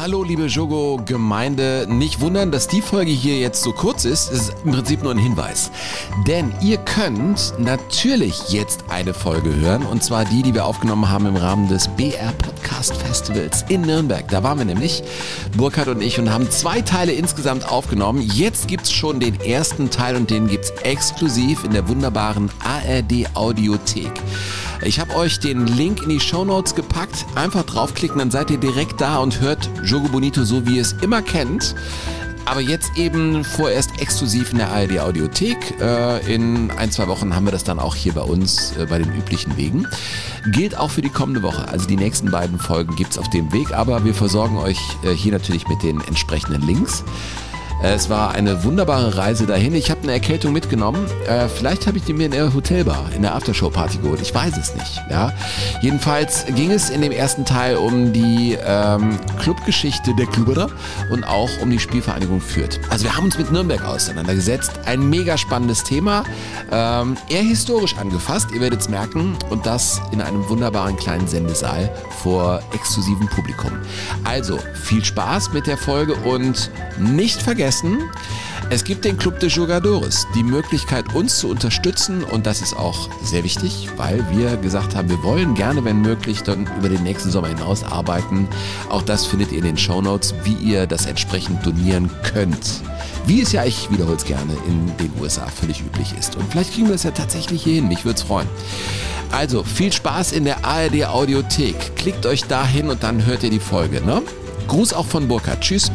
Hallo liebe Jogo-Gemeinde, nicht wundern, dass die Folge hier jetzt so kurz ist. Es ist im Prinzip nur ein Hinweis. Denn ihr könnt natürlich jetzt eine Folge hören und zwar die, die wir aufgenommen haben im Rahmen des BR Podcast Festivals in Nürnberg. Da waren wir nämlich, Burkhard und ich, und haben zwei Teile insgesamt aufgenommen. Jetzt gibt es schon den ersten Teil und den gibt es exklusiv in der wunderbaren ARD Audiothek. Ich habe euch den Link in die Show Notes gepackt. Einfach draufklicken, dann seid ihr direkt da und hört Jogo Bonito so, wie ihr es immer kennt. Aber jetzt eben vorerst exklusiv in der ARD Audiothek. Äh, in ein, zwei Wochen haben wir das dann auch hier bei uns äh, bei den üblichen Wegen. Gilt auch für die kommende Woche. Also die nächsten beiden Folgen gibt es auf dem Weg, aber wir versorgen euch äh, hier natürlich mit den entsprechenden Links. Es war eine wunderbare Reise dahin. Ich habe eine Erkältung mitgenommen. Äh, vielleicht habe ich die mir in der Hotelbar, in der Aftershow-Party geholt. Ich weiß es nicht. Ja? Jedenfalls ging es in dem ersten Teil um die ähm, Clubgeschichte der Klubberer und auch um die Spielvereinigung Fürth. Also wir haben uns mit Nürnberg auseinandergesetzt. Ein mega spannendes Thema. Ähm, eher historisch angefasst, ihr werdet es merken. Und das in einem wunderbaren kleinen Sendesaal vor exklusivem Publikum. Also viel Spaß mit der Folge und nicht vergessen, vergessen, es gibt den Club de Jugadores, die Möglichkeit, uns zu unterstützen und das ist auch sehr wichtig, weil wir gesagt haben, wir wollen gerne, wenn möglich, dann über den nächsten Sommer hinaus arbeiten. Auch das findet ihr in den Show Notes, wie ihr das entsprechend donieren könnt. Wie es ja, ich wiederhole es gerne, in den USA völlig üblich ist. Und vielleicht kriegen wir es ja tatsächlich hier hin. Mich würde es freuen. Also, viel Spaß in der ARD Audiothek. Klickt euch da hin und dann hört ihr die Folge. Ne? Gruß auch von Burkhard. Tschüss.